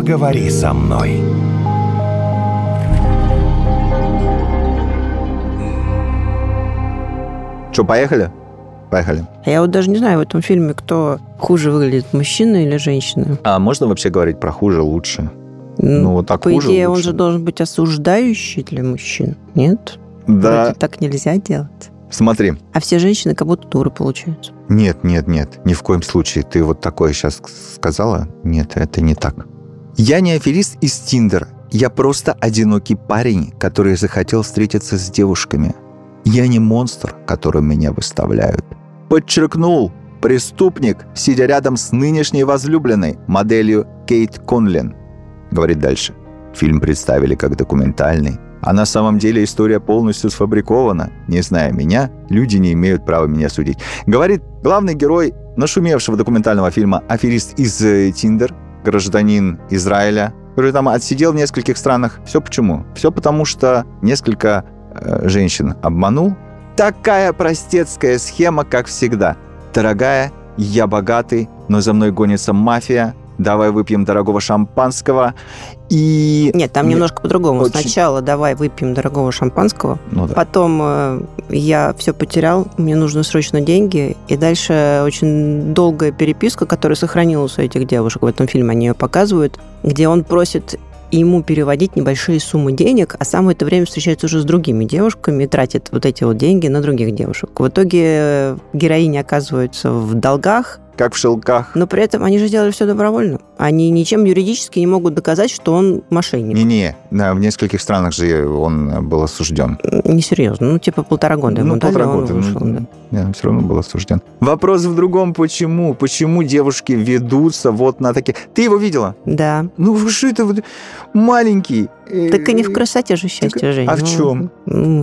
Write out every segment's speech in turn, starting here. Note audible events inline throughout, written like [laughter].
поговори со мной. Что, поехали? Поехали. А я вот даже не знаю в этом фильме, кто хуже выглядит, мужчина или женщина. А можно вообще говорить про хуже, лучше? Ну, вот так По хуже, идее, он лучше. же должен быть осуждающий для мужчин, нет? Да, Вроде так нельзя делать. смотри. А все женщины как будто дуры получаются. Нет, нет, нет, ни в коем случае. Ты вот такое сейчас сказала? Нет, это не так. Я не аферист из Тиндера. Я просто одинокий парень, который захотел встретиться с девушками. Я не монстр, которым меня выставляют. Подчеркнул преступник, сидя рядом с нынешней возлюбленной, моделью Кейт Конлин. Говорит дальше. Фильм представили как документальный, а на самом деле история полностью сфабрикована. Не зная меня, люди не имеют права меня судить. Говорит главный герой нашумевшего документального фильма «Аферист из э, Тиндер», гражданин Израиля, который там отсидел в нескольких странах. Все почему? Все потому, что несколько э, женщин обманул. Такая простецкая схема, как всегда. Дорогая, я богатый, но за мной гонится мафия. Давай выпьем дорогого шампанского. И... Нет, там Нет, немножко по-другому. очень- Сначала давай выпьем дорогого шампанского, Ну да. потом э, я все потерял, мне нужны срочно деньги, и дальше очень долгая переписка, которая сохранилась у этих девушек. В этом фильме они ее показывают, где он просит ему переводить небольшие суммы денег, а сам в это время встречается уже с другими девушками и тратит вот эти вот деньги на других девушек. В итоге героини оказываются в долгах, Как в шелках. но при этом они же делали все добровольно. Они ничем юридически не могут доказать, что он мошенник. Не-не, да, в нескольких странах же он был осужден. Несерьезно. Ну, типа полтора года ему Ну, дали, полтора он года, вышел, ну, да. Он все равно был осужден. Вопрос в другом, почему? Почему девушки ведутся вот на такие... Ты его видела? Да. Ну, что это вот маленький? Э, Так и не в красоте же счастье, Жень. а в Ну, чем?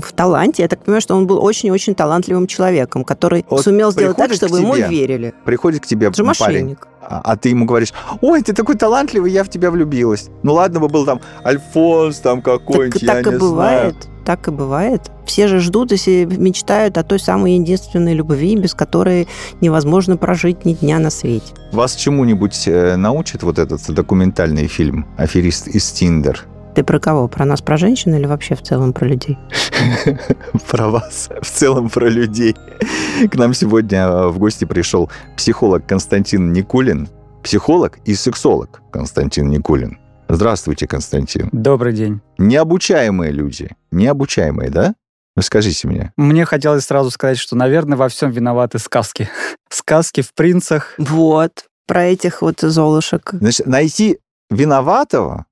В таланте. Я так понимаю, что он был очень-очень талантливым человеком, который Вот сумел сделать так, чтобы ему тебе верили. Приходит к тебе парень, мошенник. а, а ты ему говоришь, ой, ты такой талантливый, я в тебя влюбилась. Ну ладно бы был там Альфонс там Так, какой-нибудь, я так и не бывает. знаю. Так и бывает. Все же ждут и мечтают о той самой единственной любви, без которой невозможно прожить ни дня на свете. Вас чему-нибудь э, научит вот этот документальный фильм «Аферист из Тиндер»? Ты про кого? Про нас, про женщин или вообще в целом про людей? [laughs] Про вас, в целом про людей. К нам сегодня э, в гости пришел психолог Константин Никулин, психолог и сексолог Константин Никулин. Здравствуйте, Константин. Добрый день. Необучаемые люди. Необучаемые, да? Ну, скажите мне. Мне хотелось сразу сказать, что, наверное, во всем виноваты сказки. [laughs] Сказки в принцах. Вот. Про этих вот золушек. Значит, найти виноватого,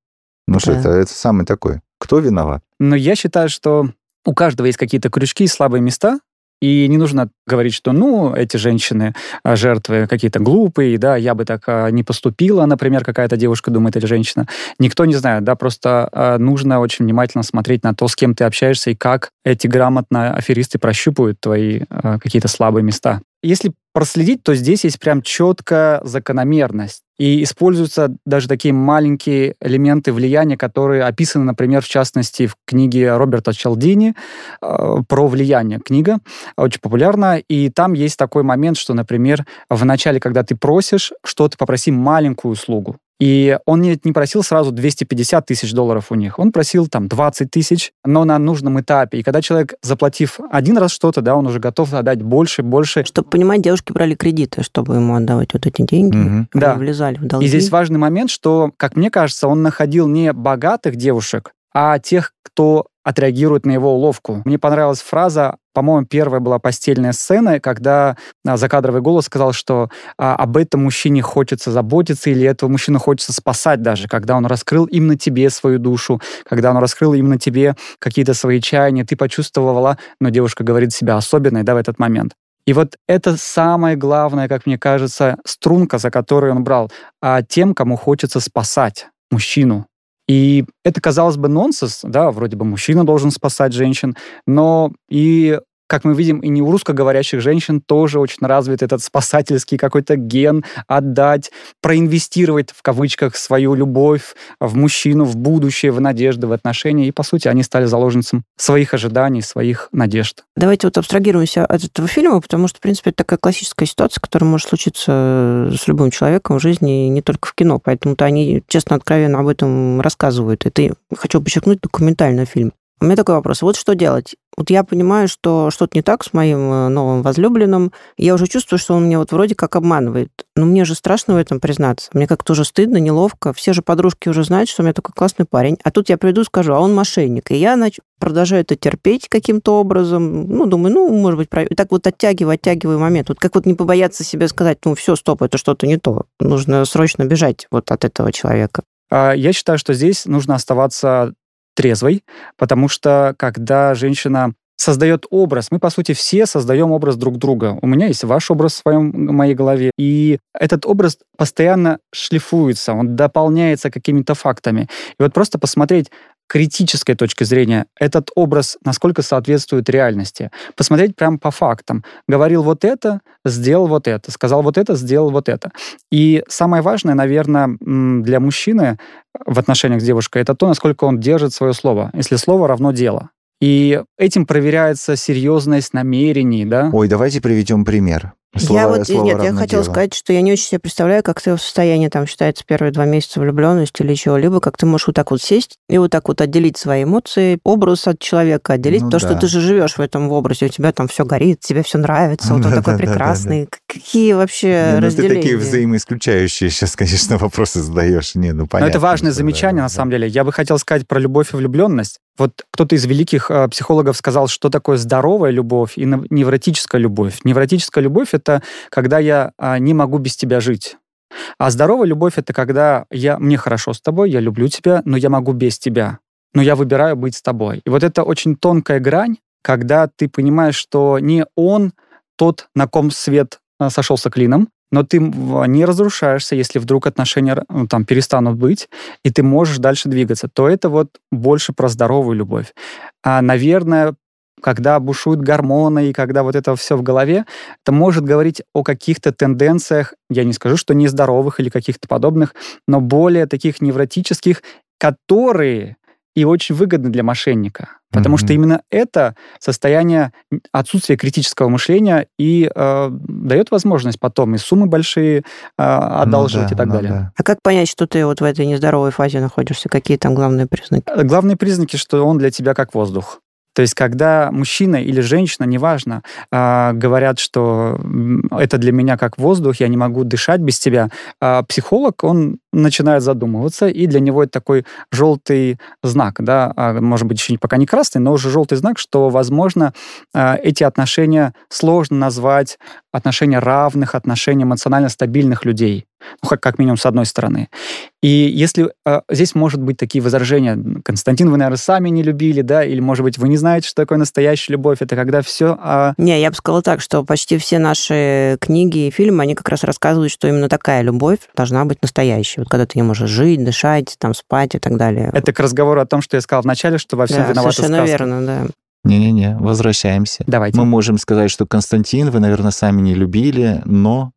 ну что это, это самый такой. Кто виноват? Но я считаю, что у каждого есть какие-то крючки и слабые места, и не нужно говорить, что, ну, эти женщины, а, жертвы какие-то глупые, да, я бы так а, не поступила, например, какая-то девушка думает или женщина. Никто не знает, да, просто а, нужно очень внимательно смотреть на то, с кем ты общаешься и как эти грамотно аферисты прощупывают твои какие-то слабые места. Если проследить, то здесь есть прям четкая закономерность. И используются даже такие маленькие элементы влияния, которые описаны, например, в частности, в книге Роберта Челдини э, про влияние. Книга очень популярна, и там есть такой момент, что, например, в начале, когда ты просишь что-то, попроси маленькую услугу. И он не, не просил сразу 250 тысяч долларов у них. Он просил там 20 тысяч, но на нужном этапе. И когда человек, заплатив один раз что-то, да, он уже готов отдать больше, больше. Чтобы понимать, девушки брали кредиты, чтобы ему отдавать вот эти деньги. Они Да. влезали в долги. И здесь важный момент, что, как мне кажется, он находил не богатых девушек, а тех, кто отреагирует на его уловку. Мне понравилась фраза, по-моему, первая была постельная сцена, когда а, закадровый голос сказал, что а, об этом мужчине хочется заботиться или этого мужчину хочется спасать даже, когда он раскрыл именно тебе свою душу, когда он раскрыл именно тебе какие-то свои чаяния, ты почувствовала, но девушка говорит себя особенной, да, в этот момент. И вот это самое главное, как мне кажется, струнка, за которую он брал, а тем, кому хочется спасать мужчину. И это, казалось бы, нонсенс, да, вроде бы мужчина должен спасать женщин, но и как мы видим, и не у русскоговорящих женщин тоже очень развит этот спасательский какой-то ген отдать, проинвестировать в кавычках свою любовь в мужчину, в будущее, в надежды, в отношения. И, по сути, они стали заложницем своих ожиданий, своих надежд. Давайте вот абстрагируемся от этого фильма, потому что, в принципе, это такая классическая ситуация, которая может случиться с любым человеком в жизни, не только в кино. Поэтому-то они, честно, откровенно об этом рассказывают. Это, хочу подчеркнуть, документальный фильм. У меня такой вопрос. Вот что делать? Вот я понимаю, что что-то не так с моим э, новым возлюбленным. Я уже чувствую, что он меня вот вроде как обманывает. Но мне же страшно в этом признаться. Мне как-то уже стыдно, неловко. Все же подружки уже знают, что у меня такой классный парень. А тут я приду и скажу, а он мошенник. И я нач... продолжаю это терпеть каким-то образом. Ну, думаю, ну, может быть, прав... так вот оттягиваю, оттягиваю момент. Вот как вот не побояться себе сказать, ну, все, стоп, это что-то не то. Нужно срочно бежать вот от этого человека. А, я считаю, что здесь нужно оставаться трезвой, потому что когда женщина создает образ. Мы, по сути, все создаем образ друг друга. У меня есть ваш образ в своем, в моей голове. И этот образ постоянно шлифуется, он дополняется какими-то фактами. И вот просто посмотреть, критической точки зрения этот образ насколько соответствует реальности. Посмотреть прямо по фактам. Говорил вот это, сделал вот это. Сказал вот это, сделал вот это. И самое важное, наверное, для мужчины в отношениях с девушкой, это то, насколько он держит свое слово. Если слово равно дело. И этим проверяется серьезность намерений, да? Ой, давайте приведем пример. Слово, я вот, нет, я хотела дело. сказать, что я не очень себе представляю, как ты в состоянии, там, считается, первые два месяца влюбленности или чего-либо, как ты можешь вот так вот сесть и вот так вот отделить свои эмоции, образ от человека, отделить ну, то, да. что ты же живешь в этом образе, у тебя там все горит, тебе все нравится, вот он такой прекрасный. Какие вообще разделения? Ну, ты такие взаимоисключающие сейчас, конечно, [laughs] вопросы задаешь. Не, ну, понятно. Но это важное замечание, на самом деле. Я бы хотел сказать про любовь и влюбленность. Вот кто-то из великих э, психологов сказал, что такое здоровая любовь и невротическая любовь. Невротическая любовь — это когда я э, не могу без тебя жить. А здоровая любовь — это когда я, мне хорошо с тобой, я люблю тебя, но я могу без тебя. Но я выбираю быть с тобой. И вот это очень тонкая грань, когда ты понимаешь, что не он тот, на ком свет э, сошелся клином, но ты не разрушаешься, если вдруг отношения ну, там перестанут быть, и ты можешь дальше двигаться, то это вот больше про здоровую любовь. А, наверное, когда бушуют гормоны и когда вот это все в голове, это может говорить о каких-то тенденциях, я не скажу, что нездоровых или каких-то подобных, но более таких невротических, которые и очень выгодны для мошенника. Потому mm-hmm. что именно это состояние отсутствия критического мышления и э, дает возможность потом и суммы большие э, одалживать ну, да, и так ну, далее. Да. А как понять, что ты вот в этой нездоровой фазе находишься? Какие там главные признаки? Главные признаки, что он для тебя как воздух. То есть, когда мужчина или женщина, неважно, э, говорят, что это для меня как воздух, я не могу дышать без тебя, э, психолог, он начинает задумываться, и для него это такой желтый знак, да, а, может быть, еще пока не красный, но уже желтый знак, что, возможно, э, эти отношения сложно назвать отношения равных, отношения эмоционально стабильных людей. Ну, как, как минимум, с одной стороны. И если э, здесь может быть такие возражения, Константин, вы, наверное, сами не любили, да, или, может быть, вы не знаете, что такое настоящая любовь, это когда все... Не, я бы сказала так, что почти все наши книги и фильмы, они как раз рассказывают, что именно такая любовь должна быть настоящей. Когда ты не можешь жить, дышать, там, спать и так далее. Это к разговору о том, что я сказал вначале, что во всем да, виновата совершенно сказка. верно, да. Не-не-не, возвращаемся. Давайте. Мы можем сказать, что Константин вы, наверное, сами не любили, но...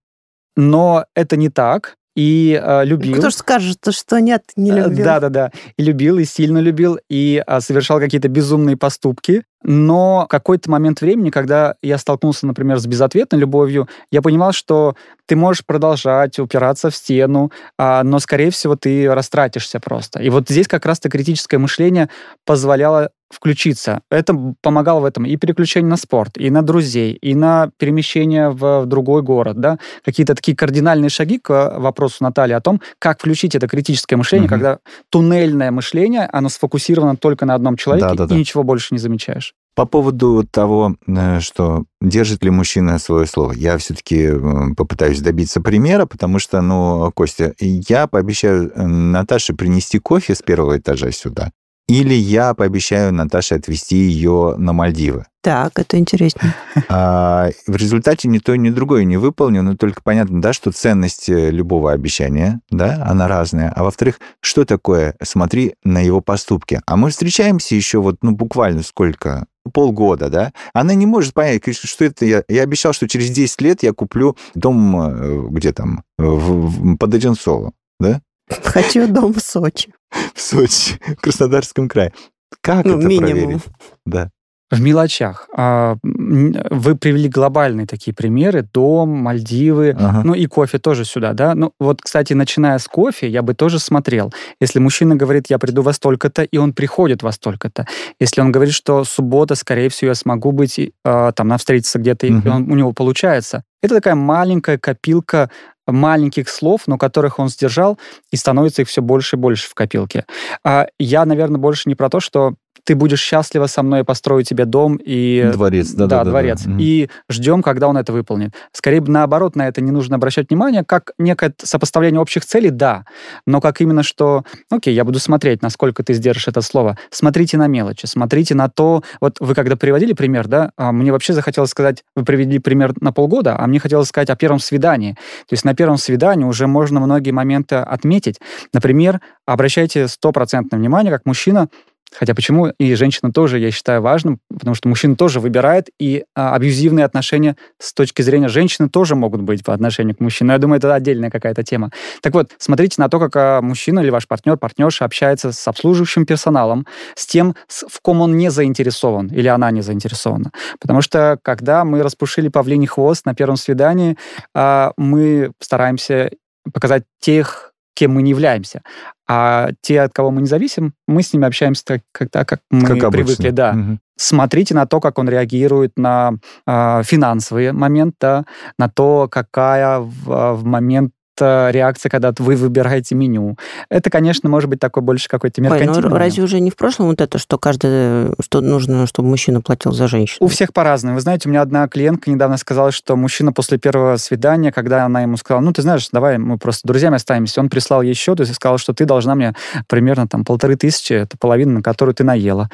Но это не так и э, любил. Кто же скажет, что нет, не э, любил. Да-да-да. И любил, и сильно любил, и э, совершал какие-то безумные поступки. Но в какой-то момент времени, когда я столкнулся, например, с безответной любовью, я понимал, что ты можешь продолжать упираться в стену, а, но, скорее всего, ты растратишься просто. И вот здесь как раз-то критическое мышление позволяло включиться. Это помогало в этом и переключение на спорт, и на друзей, и на перемещение в, в другой город, да, какие-то такие кардинальные шаги к вопросу Натальи о том, как включить это критическое мышление, угу. когда туннельное мышление, оно сфокусировано только на одном человеке, да, да, и да. ничего больше не замечаешь. По поводу того, э, что держит ли мужчина свое слово, я все-таки э, попытаюсь добиться примера, потому что, ну, Костя, я пообещаю Наташе принести кофе с первого этажа сюда, или я пообещаю Наташе отвезти ее на Мальдивы. Так, это интересно. А, в результате ни то, ни другое не выполню, но только понятно, да, что ценность э, любого обещания, да, она разная. А во-вторых, что такое? Смотри на его поступки. А мы встречаемся еще вот, ну, буквально сколько? Полгода, да, она не может понять, что это я. Я обещал, что через 10 лет я куплю дом э, где там, в, в, под Одинцово, да? Хочу дом в Сочи. [laughs] В Сочи, в Краснодарском крае. Как ну, это минимум. проверить? Да. В мелочах. А, вы привели глобальные такие примеры. Дом, Мальдивы, ага. ну и кофе тоже сюда, да? Ну вот, кстати, начиная с кофе, я бы тоже смотрел. Если мужчина говорит, я приду во столько-то, и он приходит во столько-то. Если он говорит, что суббота, скорее всего, я смогу быть, э, там, встретиться где-то, угу. и он, у него получается. Это такая маленькая копилка маленьких слов, но которых он сдержал, и становится их все больше и больше в копилке. А я, наверное, больше не про то, что ты будешь счастлива со мной, построю тебе дом и... Дворец, да, да, да, дворец. Да, да. И ждем, когда он это выполнит. Скорее, наоборот, на это не нужно обращать внимание, как некое сопоставление общих целей, да, но как именно что, окей, я буду смотреть, насколько ты сдержишь это слово. Смотрите на мелочи, смотрите на то, вот вы когда приводили пример, да, а мне вообще захотелось сказать, вы привели пример на полгода, а мне хотелось сказать о первом свидании. То есть на первом свидании уже можно многие моменты отметить. Например, обращайте стопроцентное внимание, как мужчина Хотя почему и женщина тоже, я считаю, важным, потому что мужчина тоже выбирает, и а, абьюзивные отношения с точки зрения женщины тоже могут быть по отношению к мужчине. Но я думаю, это отдельная какая-то тема. Так вот, смотрите на то, как а, мужчина или ваш партнер, партнерша общается с обслуживающим персоналом, с тем, в ком он не заинтересован или она не заинтересована. Потому что, когда мы распушили павлиний хвост на первом свидании, а, мы стараемся показать тех кем мы не являемся. А те, от кого мы не зависим, мы с ними общаемся так, как, так, как мы как привыкли. Да. Угу. Смотрите на то, как он реагирует на э, финансовые моменты, да, на то, какая в, в момент реакция, когда вы выбираете меню. Это, конечно, может быть такой больше какой-то меркантильный. Ой, ну разве уже не в прошлом вот это, что каждый, что нужно, чтобы мужчина платил за женщину? У всех по-разному. Вы знаете, у меня одна клиентка недавно сказала, что мужчина после первого свидания, когда она ему сказала, ну, ты знаешь, давай мы просто друзьями останемся, он прислал ей счет и сказал, что ты должна мне примерно там полторы тысячи, это половина, на которую ты наела.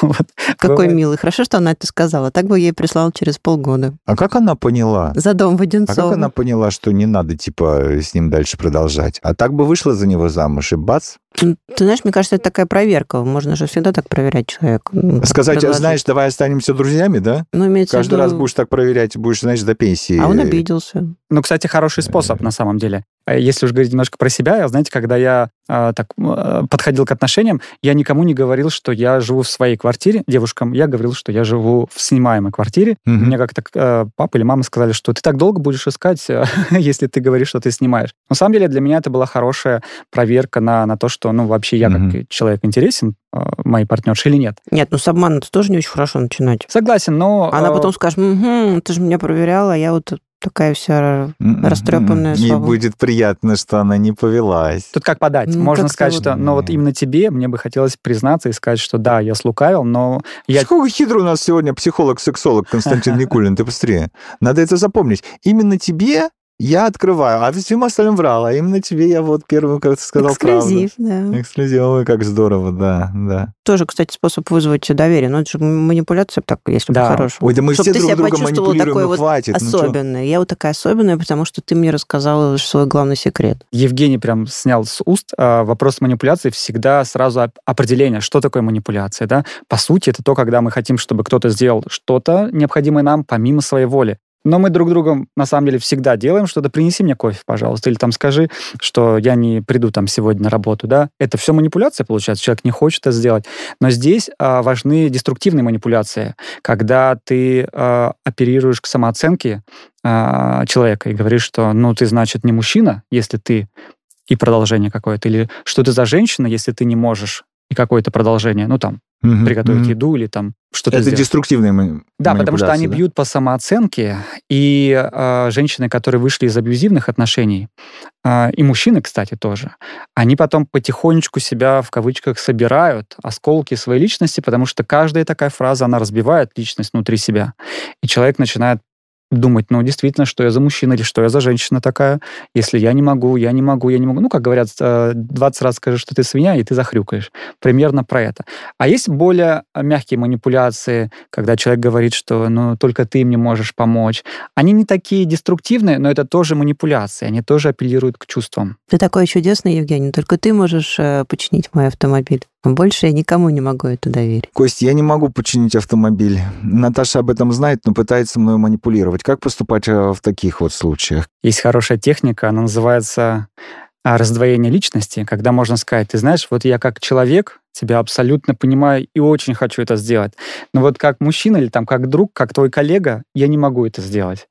[laughs] Какой милый. Хорошо, что она это сказала. Так бы ей прислал через полгода. А как она поняла? За дом в Одинцово. А как она поняла, что не надо, типа, с ним дальше продолжать. А так бы вышла за него замуж, и бац. Ты знаешь, мне кажется, это такая проверка. Можно же всегда так проверять человека. Ну, Сказать, предложить. знаешь, давай останемся друзьями, да? Ну, имеется Каждый виду... раз будешь так проверять, будешь, знаешь, до пенсии. А он обиделся. Ну, кстати, хороший способ на самом деле. А если уж говорить немножко про себя, знаете, когда я э, так э, подходил к отношениям, я никому не говорил, что я живу в своей квартире. Девушкам я говорил, что я живу в снимаемой квартире. Mm-hmm. Мне как-то э, папа или мама сказали, что ты так долго будешь искать, [laughs] если ты говоришь, что ты снимаешь. На самом деле для меня это была хорошая проверка на, на то, что, ну, вообще я mm-hmm. как человек интересен, э, моей партнерши или нет. Нет, ну с обманом это тоже не очень хорошо начинать. Согласен, но... Она потом скажет, угу, ты же меня проверяла, а я вот такая вся растрепанная. Ей слава. будет приятно, что она не повелась. Тут как подать? Ну, Можно сказать, вот... что, но вот именно тебе мне бы хотелось признаться и сказать, что да, я слукавил, но я... Сколько хитро у нас сегодня психолог-сексолог Константин [laughs] Никулин, ты быстрее. Надо это запомнить. Именно тебе я открываю, а всем остальным врал, а именно тебе я вот первым, как сказал, Эксклюзив, правду. да. Эксклюзив, ой, как здорово, да, да. Тоже, кстати, способ вызвать доверие, но это же манипуляция, так, если да. хорошая. Ой, да мы Чтобы все друг друга манипулируем, такой ну, вот хватит. Особенный. Ну, я вот такая особенная, потому что ты мне рассказала свой главный секрет. Евгений прям снял с уст а, вопрос манипуляции всегда сразу определение, что такое манипуляция, да. По сути, это то, когда мы хотим, чтобы кто-то сделал что-то необходимое нам помимо своей воли. Но мы друг другом, на самом деле, всегда делаем что-то. Принеси мне кофе, пожалуйста. Или там скажи, что я не приду там сегодня на работу, да. Это все манипуляция, получается. Человек не хочет это сделать. Но здесь а, важны деструктивные манипуляции, когда ты а, оперируешь к самооценке а, человека и говоришь, что, ну, ты, значит, не мужчина, если ты и продолжение какое-то, или что ты за женщина, если ты не можешь и какое-то продолжение, ну, там, угу, приготовить угу. еду или там что-то Это сделать. деструктивные Да, потому что они да? бьют по самооценке, и э, женщины, которые вышли из абьюзивных отношений, э, и мужчины, кстати, тоже, они потом потихонечку себя, в кавычках, собирают, осколки своей личности, потому что каждая такая фраза, она разбивает личность внутри себя. И человек начинает думать, ну, действительно, что я за мужчина или что я за женщина такая. Если я не могу, я не могу, я не могу. Ну, как говорят, 20 э, раз скажешь, что ты свинья, и ты захрюкаешь. Примерно про это. А есть более мягкие манипуляции, когда человек говорит, что, ну, только ты мне можешь помочь. Они не такие деструктивные, но это тоже манипуляции. Они тоже апеллируют к чувствам. Ты такой чудесный, Евгений. Только ты можешь э, починить мой автомобиль. Больше я никому не могу это доверить. Кость, я не могу починить автомобиль. Наташа об этом знает, но пытается мной манипулировать. Как поступать э, в таких вот случаях? Есть хорошая техника, она называется а, раздвоение личности, когда можно сказать, ты знаешь, вот я как человек тебя абсолютно понимаю и очень хочу это сделать. Но вот как мужчина или там как друг, как твой коллега, я не могу это сделать.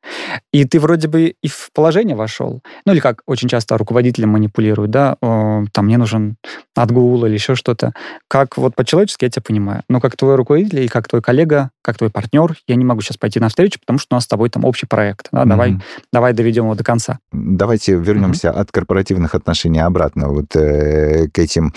И ты вроде бы и в положение вошел. Ну или как очень часто руководители манипулируют, да, там мне нужен отгул или еще что-то. Как вот по-человечески я тебя понимаю. Но как твой руководитель и как твой коллега, как твой партнер, я не могу сейчас пойти на встречу, потому что у нас с тобой там общий проект. Да? Mm-hmm. Давай, давай доведем его до конца. Давайте вернемся mm-hmm. от корпоративных отношений обратно вот э, к этим,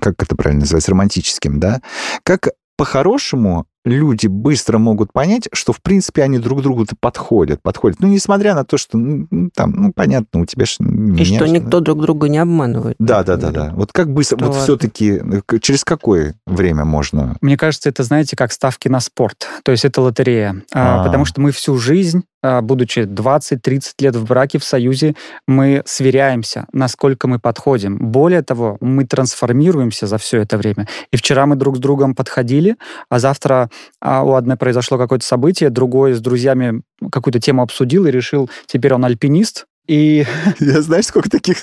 как это правильно называется, романтическим, да? Как по-хорошему люди быстро могут понять, что, в принципе, они друг другу-то подходят, подходят. Ну, несмотря на то, что, ну, там, ну, понятно, у тебя же... И что никто друг друга не обманывает. Да, да, да, да. Вот как быстро, вот все-таки, э, через какое время можно... Мне кажется, это, знаете, как ставки на спорт. То есть это лотерея. А, потому что мы всю жизнь будучи 20-30 лет в браке, в союзе, мы сверяемся, насколько мы подходим. Более того, мы трансформируемся за все это время. И вчера мы друг с другом подходили, а завтра а у одной произошло какое-то событие, другой с друзьями какую-то тему обсудил и решил, теперь он альпинист, и... [laughs] Я знаешь, сколько таких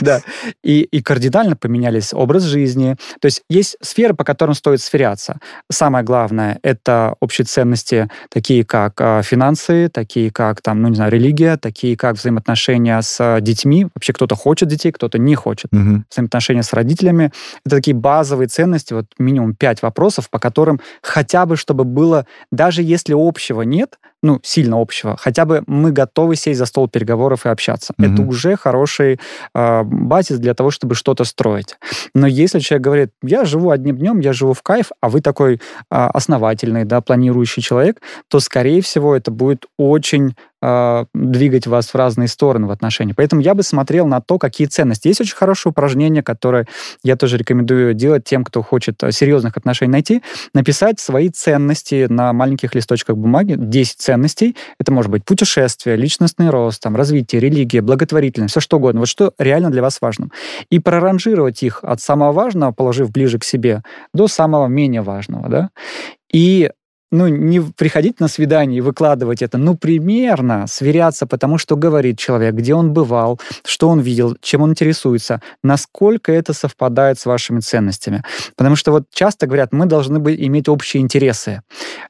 да. И, и кардинально поменялись образ жизни. То есть есть сферы, по которым стоит сверяться. Самое главное — это общие ценности, такие как э, финансы, такие как, там, ну, не знаю, религия, такие как взаимоотношения с детьми. Вообще кто-то хочет детей, кто-то не хочет. Угу. Взаимоотношения с родителями. Это такие базовые ценности, вот минимум пять вопросов, по которым хотя бы, чтобы было, даже если общего нет, ну, сильно общего, хотя бы мы готовы сесть за стол переговоров и общаться. Угу. Это уже хороший э, базис для того, чтобы что-то строить. Но если человек говорит, я живу одним днем, я живу в кайф, а вы такой э, основательный, да, планирующий человек, то, скорее всего, это будет очень э, двигать вас в разные стороны в отношении. Поэтому я бы смотрел на то, какие ценности. Есть очень хорошее упражнение, которое я тоже рекомендую делать тем, кто хочет серьезных отношений найти, написать свои ценности на маленьких листочках бумаги, 10 ценностей. Это может быть путешествие, личностный рост, там, развитие, религия, благотворительность, все что угодно. Вот что реально для вас важно. И проранжировать их от самого важного, положив ближе к себе, до самого менее важного. Да? И ну, не приходить на свидание и выкладывать это, ну, примерно сверяться, потому что говорит человек, где он бывал, что он видел, чем он интересуется, насколько это совпадает с вашими ценностями. Потому что вот часто говорят, мы должны быть, иметь общие интересы.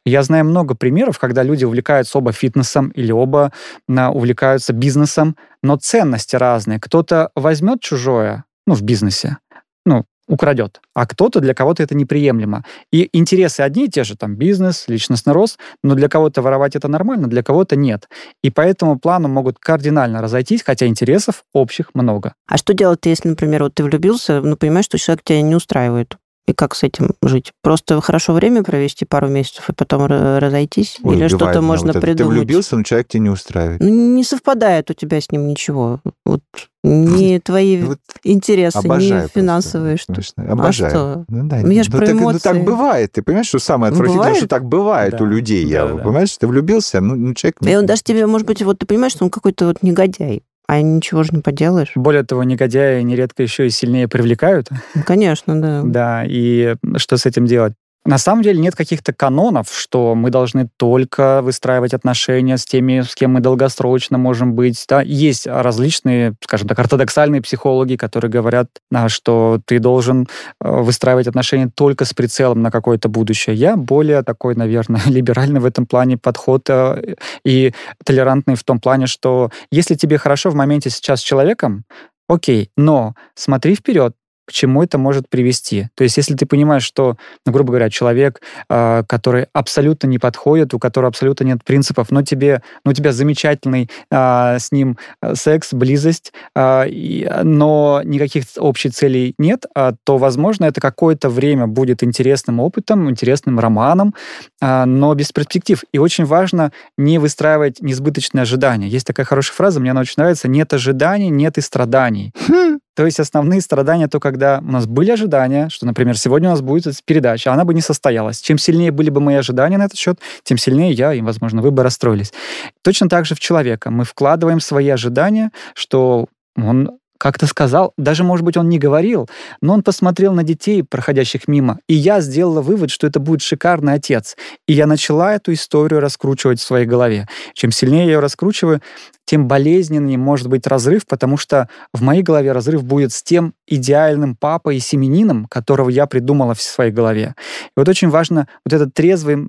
Я знаю много примеров, когда люди увлекаются оба фитнесом или оба на, увлекаются бизнесом, но ценности разные. Кто-то возьмет чужое, ну, в бизнесе, ну, украдет, а кто-то, для кого-то это неприемлемо. И интересы одни и те же, там, бизнес, личностный рост, но для кого-то воровать это нормально, для кого-то нет. И по этому плану могут кардинально разойтись, хотя интересов общих много. А что делать, если, например, вот ты влюбился, но понимаешь, что человек тебя не устраивает? И как с этим жить? Просто хорошо время провести пару месяцев и потом разойтись? Ой, Или что-то можно вот придумать? Ты влюбился, но человек тебя не устраивает. Ну, не совпадает у тебя с ним ничего. Вот не [laughs] твои вот интересы, не финансовые. Что... Обожаю. А что? Ну, да, ну, я же ну, про так, эмоции. Ну, так бывает. Ты понимаешь, что самое отвратительное, бывает? что так бывает да. у людей. Да, я, да. Понимаешь, ты влюбился, ну, ну человек... И он даже тебе, может быть, вот ты понимаешь, что он какой-то вот негодяй. А ничего же не поделаешь. Более того, негодяи нередко еще и сильнее привлекают. Конечно, да. Да, и что с этим делать? На самом деле нет каких-то канонов, что мы должны только выстраивать отношения с теми, с кем мы долгосрочно можем быть. Да? Есть различные, скажем так, ортодоксальные психологи, которые говорят, что ты должен э, выстраивать отношения только с прицелом на какое-то будущее. Я более такой, наверное, [laughs] либеральный в этом плане подход э, и толерантный в том плане, что если тебе хорошо в моменте сейчас с человеком, Окей, но смотри вперед, к чему это может привести. То есть, если ты понимаешь, что, ну, грубо говоря, человек, э, который абсолютно не подходит, у которого абсолютно нет принципов, но тебе, ну, у тебя замечательный э, с ним э, секс, близость, э, и, но никаких общих целей нет, э, то, возможно, это какое-то время будет интересным опытом, интересным романом, э, но без перспектив. И очень важно не выстраивать несбыточные ожидания. Есть такая хорошая фраза, мне она очень нравится, нет ожиданий, нет и страданий. То есть основные страдания то, когда у нас были ожидания, что, например, сегодня у нас будет передача, она бы не состоялась. Чем сильнее были бы мои ожидания на этот счет, тем сильнее я и, возможно, вы бы расстроились. Точно так же в человека. Мы вкладываем свои ожидания, что он как-то сказал, даже, может быть, он не говорил, но он посмотрел на детей, проходящих мимо, и я сделала вывод, что это будет шикарный отец. И я начала эту историю раскручивать в своей голове. Чем сильнее я ее раскручиваю, тем болезненнее может быть разрыв, потому что в моей голове разрыв будет с тем идеальным папой и семенином, которого я придумала в своей голове. И вот очень важно вот этот трезвый,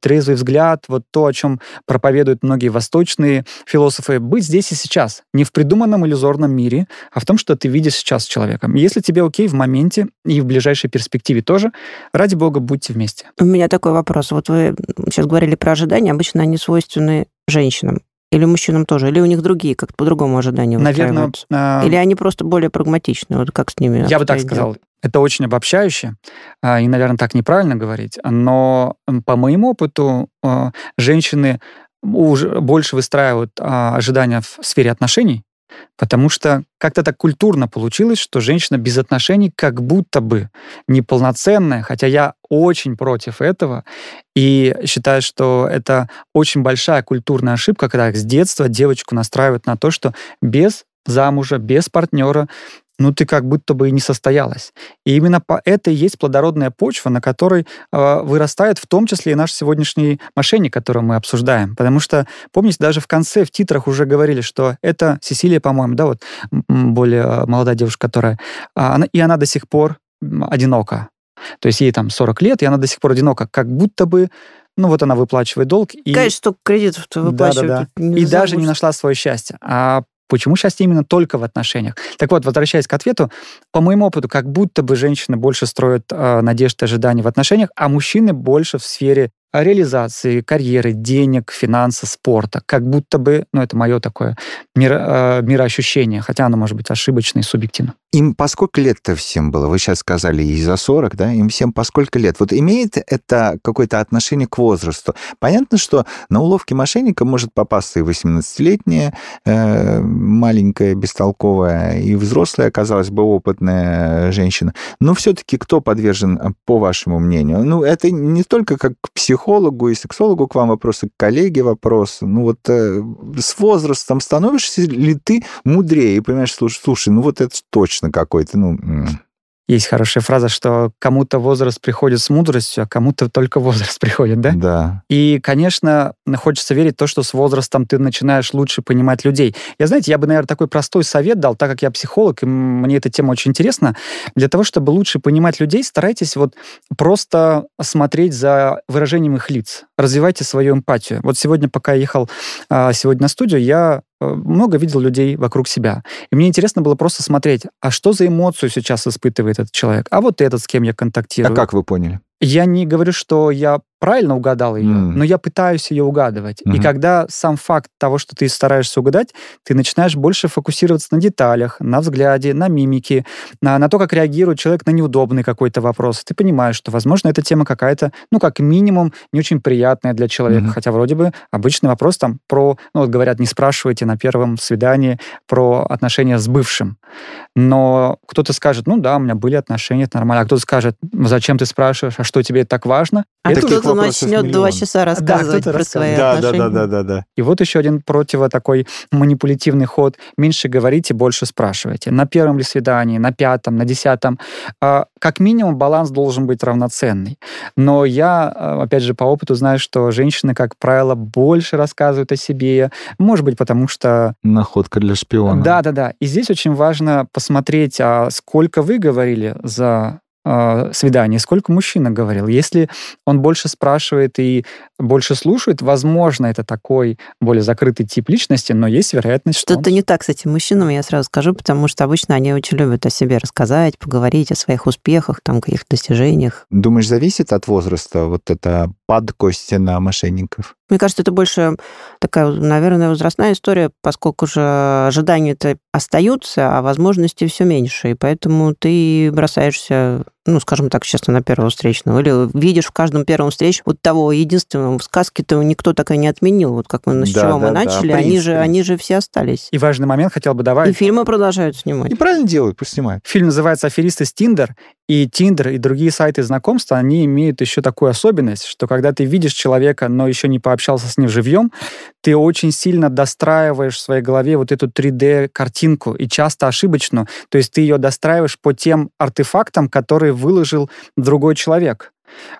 трезвый взгляд, вот то, о чем проповедуют многие восточные философы, быть здесь и сейчас, не в придуманном иллюзорном мире, а в том, что ты видишь сейчас с человеком. Если тебе окей в моменте и в ближайшей перспективе тоже, ради бога, будьте вместе. У меня такой вопрос. Вот вы сейчас говорили про ожидания, обычно они свойственны женщинам. Или мужчинам тоже? Или у них другие, как-то по-другому ожидания Наверное. Э... Или они просто более прагматичны? Вот как с ними? Я бы так сказал. Это очень обобщающе, а, и, наверное, так неправильно говорить. Но по моему опыту а, женщины уже больше выстраивают а, ожидания в сфере отношений, Потому что как-то так культурно получилось, что женщина без отношений как будто бы неполноценная, хотя я очень против этого. И считаю, что это очень большая культурная ошибка, когда с детства девочку настраивают на то, что без замужа, без партнера ну ты как будто бы и не состоялась. И именно по это и есть плодородная почва, на которой э, вырастает в том числе и наш сегодняшний мошенник, который мы обсуждаем. Потому что, помните, даже в конце, в титрах уже говорили, что это Сесилия, по-моему, да, вот более а, молодая девушка, которая... А, она, и она до сих пор одинока. То есть ей там 40 лет, и она до сих пор одинока. Как будто бы ну вот она выплачивает долг. И... Конечно, столько кредитов выплачивает. Да, да, да. И даже не нашла свое счастье. А Почему счастье именно только в отношениях? Так вот, возвращаясь к ответу, по моему опыту, как будто бы женщины больше строят э, надежды, ожидания в отношениях, а мужчины больше в сфере реализации, карьеры, денег, финанса, спорта. Как будто бы, ну, это мое такое миро, э, мироощущение, хотя оно может быть ошибочно и субъективно. Им по сколько лет-то всем было? Вы сейчас сказали, и за 40, да? Им всем по сколько лет? Вот имеет это какое-то отношение к возрасту? Понятно, что на уловке мошенника может попасться и 18-летняя, э, маленькая, бестолковая, и взрослая, казалось бы, опытная женщина. Но все-таки кто подвержен, по вашему мнению? Ну, это не только как психолог, психологу и сексологу к вам вопросы, к коллеге вопрос. Ну вот э, с возрастом становишься ли ты мудрее и понимаешь, слушай ну вот это точно какой-то, ну... Есть хорошая фраза, что кому-то возраст приходит с мудростью, а кому-то только возраст [laughs] приходит, да? Да. И, конечно, хочется верить в то, что с возрастом ты начинаешь лучше понимать людей. Я, знаете, я бы, наверное, такой простой совет дал, так как я психолог, и мне эта тема очень интересна. Для того, чтобы лучше понимать людей, старайтесь вот просто смотреть за выражением их лиц. Развивайте свою эмпатию. Вот сегодня, пока я ехал а, сегодня на студию, я много видел людей вокруг себя. И мне интересно было просто смотреть, а что за эмоцию сейчас испытывает этот человек? А вот этот, с кем я контактирую. А как вы поняли? Я не говорю, что я правильно угадал ее, mm. но я пытаюсь ее угадывать. Mm-hmm. И когда сам факт того, что ты стараешься угадать, ты начинаешь больше фокусироваться на деталях, на взгляде, на мимике, на, на то, как реагирует человек на неудобный какой-то вопрос. Ты понимаешь, что, возможно, эта тема какая-то, ну, как минимум, не очень приятная для человека. Mm-hmm. Хотя вроде бы обычный вопрос там про, ну, вот говорят, не спрашивайте на первом свидании про отношения с бывшим. Но кто-то скажет, ну да, у меня были отношения, это нормально. А кто-то скажет, зачем ты спрашиваешь, а что тебе это так важно? А это кто-то начнет два часа рассказывать да, про свои да, отношения. Да, да, да, да, да. И вот еще один противо такой манипулятивный ход. Меньше говорите, больше спрашивайте. На первом ли свидании, на пятом, на десятом. А, как минимум баланс должен быть равноценный. Но я, а, опять же, по опыту знаю, что женщины, как правило, больше рассказывают о себе. Может быть, потому что... Находка для шпиона. Да, да, да. И здесь очень важно посмотреть, а сколько вы говорили за э, свидании, сколько мужчина говорил. Если он больше спрашивает и больше слушает, возможно, это такой более закрытый тип личности, но есть вероятность, что... Что-то он... не так с этим мужчинами, я сразу скажу, потому что обычно они очень любят о себе рассказать, поговорить о своих успехах, там, каких достижениях. Думаешь, зависит от возраста вот это падкость на мошенников? Мне кажется, это больше такая, наверное, возрастная история, поскольку же ожидания-то остаются, а возможностей все меньше, и поэтому ты бросаешься ну, скажем так, честно, на первого встречного, или видишь в каждом первом встрече вот того единственного в сказке-то никто так и не отменил, вот как мы с Да, чего да, мы да, начали, принц, они же, они же все остались. И важный момент хотел бы И добавить. фильмы продолжают снимать. И правильно делают, пусть снимают. Фильм называется «Аферисты с Тиндер», и Тиндер и другие сайты знакомства, они имеют еще такую особенность, что когда ты видишь человека, но еще не пообщался с ним живьем, ты очень сильно достраиваешь в своей голове вот эту 3D-картинку, и часто ошибочно. То есть ты ее достраиваешь по тем артефактам, которые выложил другой человек.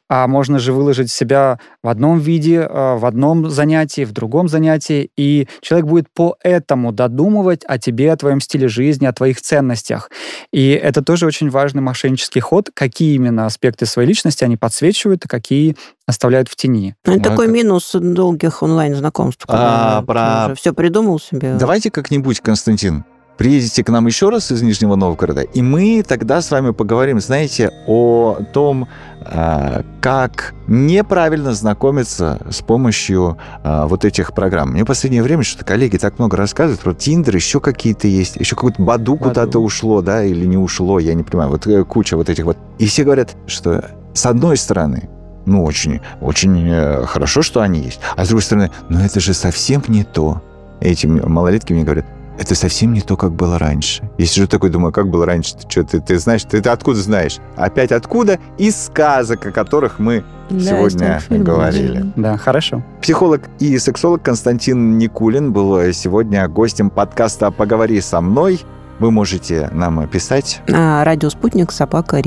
А можно же выложить себя в одном виде, э, в одном занятии, в другом занятии, и человек будет по этому додумывать о тебе, о твоем стиле жизни, о твоих ценностях. И это тоже очень важный мошеннический ход, какие именно аспекты своей личности они подсвечивают, а какие оставляют в тени. Ну, Это Ну, такой это- минус долгих онлайн-знакомств. А, про- Все придумал себе. Давайте как-нибудь, Константин, приедете к нам еще раз из Нижнего Новгорода, и мы тогда с вами поговорим, знаете, о том, а, как неправильно знакомиться с помощью а, вот этих программ. Мне в последнее время что-то коллеги так много рассказывают про Тиндер, еще какие-то есть, еще какой-то Баду Баду. куда-то ушло, да, или не ушло, я не понимаю. Вот э, куча вот этих вот. И все говорят, что с одной стороны, ну, очень, очень э, хорошо, что они есть. А с другой стороны, ну, это же совсем не то. Эти малолетки мне говорят, это совсем не то, как было раньше. Я сижу такой, думаю, как было раньше? Ты что, ты, ты знаешь, ты, ты откуда знаешь? Опять откуда? Из сказок, о которых мы Да, сегодня говорили. Да, хорошо. Психолог и сексолог Константин Никулин был э, сегодня гостем подкаста «Поговори со мной». Вы можете нам писать. А, радиоспутник собака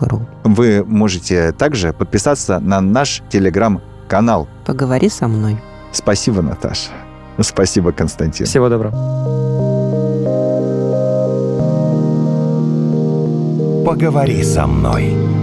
ру. Вы можете также подписаться на наш телеграм-канал. Поговори со мной. Спасибо, Наташа. Спасибо, Константин. Всего доброго. Поговори со мной.